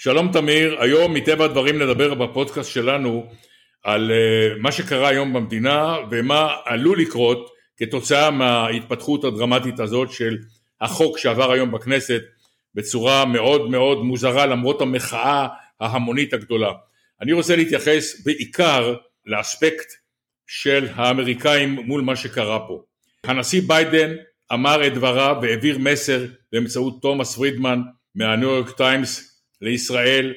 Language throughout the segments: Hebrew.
שלום תמיר, היום מטבע הדברים נדבר בפודקאסט שלנו על uh, מה שקרה היום במדינה ומה עלול לקרות כתוצאה מההתפתחות הדרמטית הזאת של החוק שעבר היום בכנסת בצורה מאוד מאוד מוזרה למרות המחאה ההמונית הגדולה. אני רוצה להתייחס בעיקר לאספקט של האמריקאים מול מה שקרה פה. הנשיא ביידן אמר את דבריו והעביר מסר באמצעות תומאס פרידמן מהניו יורק טיימס לישראל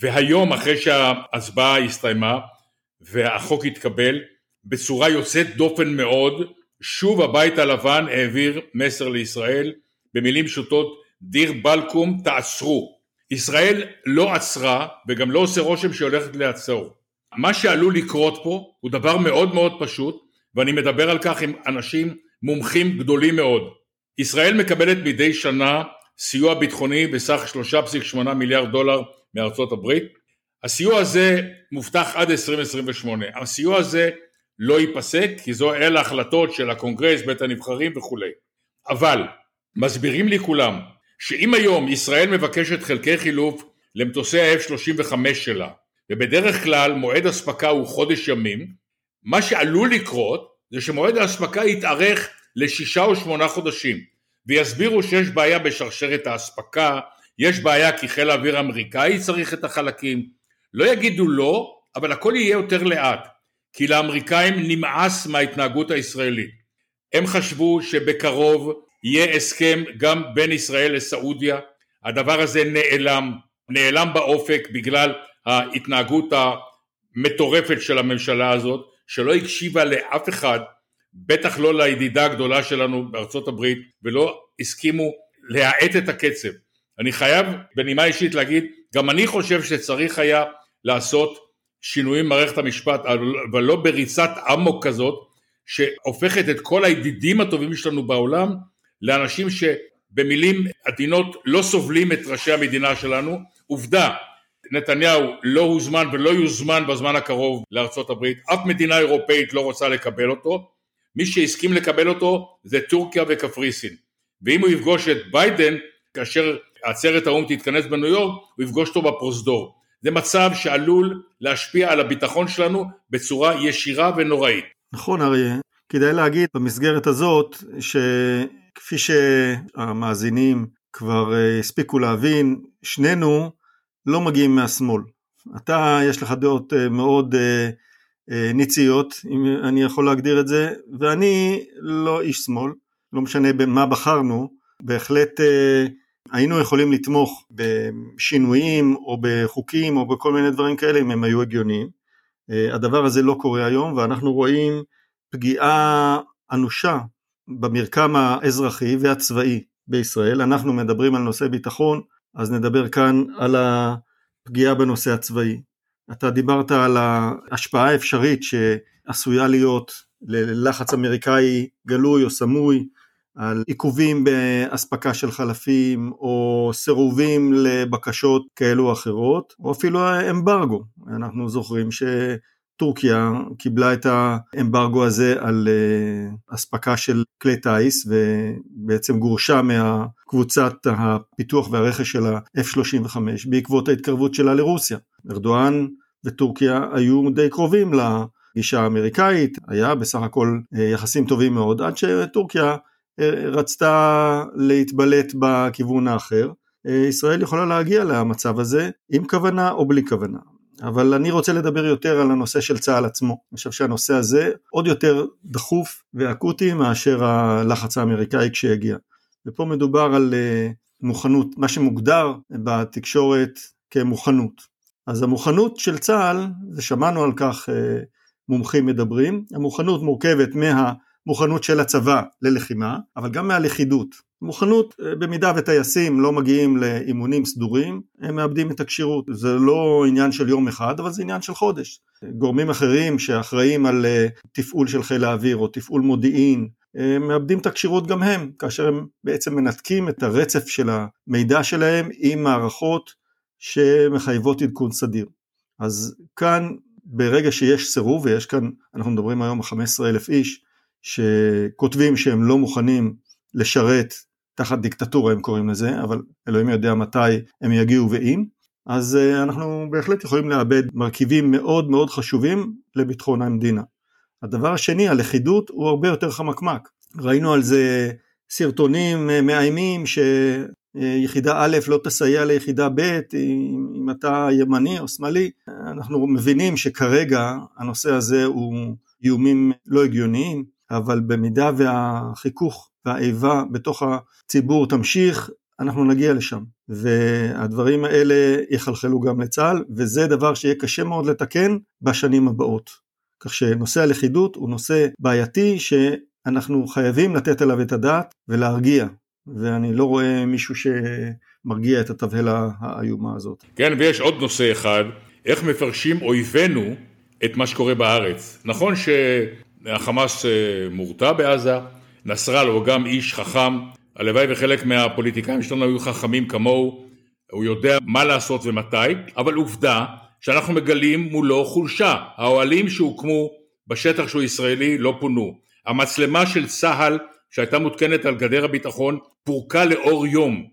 והיום אחרי שההצבעה הסתיימה והחוק התקבל בצורה יוצאת דופן מאוד שוב הבית הלבן העביר מסר לישראל במילים פשוטות דיר בלקום תעצרו ישראל לא עצרה וגם לא עושה רושם שהיא הולכת לעצור. מה שעלול לקרות פה הוא דבר מאוד מאוד פשוט ואני מדבר על כך עם אנשים מומחים גדולים מאוד. ישראל מקבלת מדי שנה סיוע ביטחוני בסך 3.8 מיליארד דולר מארצות הברית. הסיוע הזה מובטח עד 2028 הסיוע הזה לא ייפסק כי זו אלה החלטות של הקונגרס בית הנבחרים וכולי. אבל מסבירים לי כולם שאם היום ישראל מבקשת חלקי חילוף למטוסי ה-F-35 שלה ובדרך כלל מועד אספקה הוא חודש ימים מה שעלול לקרות זה שמועד האספקה יתארך לשישה או שמונה חודשים ויסבירו שיש בעיה בשרשרת האספקה יש בעיה כי חיל האוויר האמריקאי צריך את החלקים. לא יגידו לא אבל הכל יהיה יותר לאט כי לאמריקאים נמאס מההתנהגות הישראלית. הם חשבו שבקרוב יהיה הסכם גם בין ישראל לסעודיה, הדבר הזה נעלם, נעלם באופק בגלל ההתנהגות המטורפת של הממשלה הזאת, שלא הקשיבה לאף אחד, בטח לא לידידה הגדולה שלנו בארצות הברית, ולא הסכימו להאט את הקצב. אני חייב בנימה אישית להגיד, גם אני חושב שצריך היה לעשות שינויים במערכת המשפט, אבל לא בריצת אמוק כזאת, שהופכת את כל הידידים הטובים שלנו בעולם לאנשים שבמילים עדינות לא סובלים את ראשי המדינה שלנו. עובדה, נתניהו לא הוזמן ולא יוזמן בזמן הקרוב לארצות הברית, אף מדינה אירופאית לא רוצה לקבל אותו, מי שהסכים לקבל אותו זה טורקיה וקפריסין, ואם הוא יפגוש את ביידן כאשר עצרת האו"ם תתכנס בניו יורק, הוא יפגוש אותו בפרוזדור. זה מצב שעלול להשפיע על הביטחון שלנו בצורה ישירה ונוראית. נכון אריה, כדאי להגיד במסגרת הזאת ש... כפי שהמאזינים כבר אה, הספיקו להבין, שנינו לא מגיעים מהשמאל. אתה, יש לך דעות אה, מאוד אה, ניציות, אם אני יכול להגדיר את זה, ואני לא איש שמאל, לא משנה במה בחרנו, בהחלט היינו יכולים לתמוך בשינויים או בחוקים או בכל מיני דברים כאלה אם הם היו הגיוניים. הדבר הזה לא קורה היום ואנחנו רואים פגיעה אנושה במרקם האזרחי והצבאי בישראל. אנחנו מדברים על נושא ביטחון, אז נדבר כאן על הפגיעה בנושא הצבאי. אתה דיברת על ההשפעה האפשרית שעשויה להיות ללחץ אמריקאי גלוי או סמוי על עיכובים באספקה של חלפים או סירובים לבקשות כאלו או אחרות או אפילו אמברגו. אנחנו זוכרים ש... טורקיה קיבלה את האמברגו הזה על אה, אספקה של כלי טיס ובעצם גורשה מהקבוצת הפיתוח והרכש של ה-F-35 בעקבות ההתקרבות שלה לרוסיה. ארדואן וטורקיה היו די קרובים לגישה האמריקאית, היה בסך הכל אה, יחסים טובים מאוד עד שטורקיה אה, רצתה להתבלט בכיוון האחר. ישראל יכולה להגיע למצב הזה עם כוונה או בלי כוונה. אבל אני רוצה לדבר יותר על הנושא של צה"ל עצמו. אני חושב שהנושא הזה עוד יותר דחוף ואקוטי מאשר הלחץ האמריקאי כשיגיע. ופה מדובר על אה, מוכנות, מה שמוגדר בתקשורת כמוכנות. אז המוכנות של צה"ל, ושמענו על כך אה, מומחים מדברים, המוכנות מורכבת מהמוכנות של הצבא ללחימה, אבל גם מהלכידות. מוכנות, אה, במידה וטייסים לא מגיעים לאימונים סדורים, הם מאבדים את הכשירות. זה לא עניין של יום אחד, אבל זה עניין של חודש. גורמים אחרים שאחראים על אה, תפעול של חיל האוויר או תפעול מודיעין, הם מאבדים את הכשירות גם הם, כאשר הם בעצם מנתקים את הרצף של המידע שלהם עם מערכות שמחייבות עדכון סדיר. אז כאן, ברגע שיש סירוב, ויש כאן, אנחנו מדברים היום על 15 אלף איש, שכותבים שהם לא מוכנים לשרת תחת דיקטטורה הם קוראים לזה, אבל אלוהים יודע מתי הם יגיעו ואם. אז אה, אנחנו בהחלט יכולים לאבד מרכיבים מאוד מאוד חשובים לביטחון המדינה. הדבר השני, הלכידות הוא הרבה יותר חמקמק. ראינו על זה סרטונים אה, מאיימים שיחידה א' לא תסייע ליחידה ב' אם, אתה ימני או שמאלי. אנחנו מבינים שכרגע הנושא הזה הוא איומים לא הגיוניים, אבל במידה והחיכוך והאיבה בתוך הציבור תמשיך, אנחנו נגיע לשם. והדברים האלה יחלחלו גם לצה"ל, וזה דבר שיהיה קשה מאוד לתקן בשנים הבאות. כך שנושא הלכידות הוא נושא בעייתי שאנחנו חייבים לתת עליו את הדעת ולהרגיע, ואני לא רואה מישהו שמרגיע את התבהלה האיומה הזאת. כן, ויש עוד נושא אחד, איך מפרשים אויבינו את מה שקורה בארץ. נכון שהחמאס אה, מורתע בעזה, נסראללה הוא גם איש חכם, הלוואי וחלק מהפוליטיקאים שלנו היו חכמים כמוהו, הוא יודע מה לעשות ומתי, אבל עובדה שאנחנו מגלים מולו חולשה. האוהלים שהוקמו בשטח שהוא ישראלי לא פונו. המצלמה של צה"ל שהייתה מותקנת על גדר הביטחון פורקה לאור יום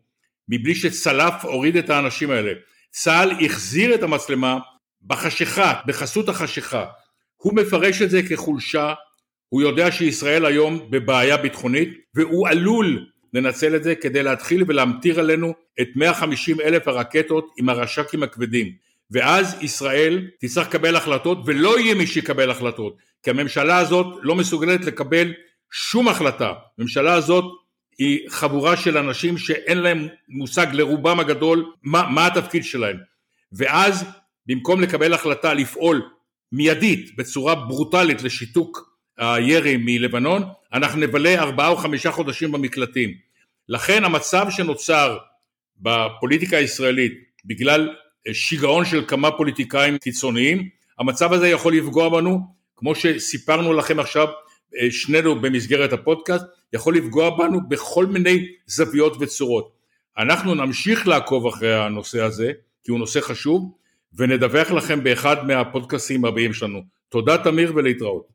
מבלי שצלף הוריד את האנשים האלה. צה"ל החזיר את המצלמה בחשיכה, בחסות החשיכה. הוא מפרש את זה כחולשה, הוא יודע שישראל היום בבעיה ביטחונית והוא עלול לנצל את זה כדי להתחיל ולהמטיר עלינו את 150 אלף הרקטות עם הרש"כים הכבדים. ואז ישראל תצטרך לקבל החלטות ולא יהיה מי שיקבל החלטות כי הממשלה הזאת לא מסוגלת לקבל שום החלטה. הממשלה הזאת היא חבורה של אנשים שאין להם מושג לרובם הגדול מה, מה התפקיד שלהם. ואז במקום לקבל החלטה לפעול מיידית בצורה ברוטלית לשיתוק הירי מלבנון, אנחנו נבלה ארבעה או חמישה חודשים במקלטים. לכן המצב שנוצר בפוליטיקה הישראלית בגלל שיגעון של כמה פוליטיקאים קיצוניים, המצב הזה יכול לפגוע בנו, כמו שסיפרנו לכם עכשיו שנינו במסגרת הפודקאסט, יכול לפגוע בנו בכל מיני זוויות וצורות. אנחנו נמשיך לעקוב אחרי הנושא הזה, כי הוא נושא חשוב, ונדווח לכם באחד מהפודקאסים הבאים שלנו. תודה תמיר ולהתראות.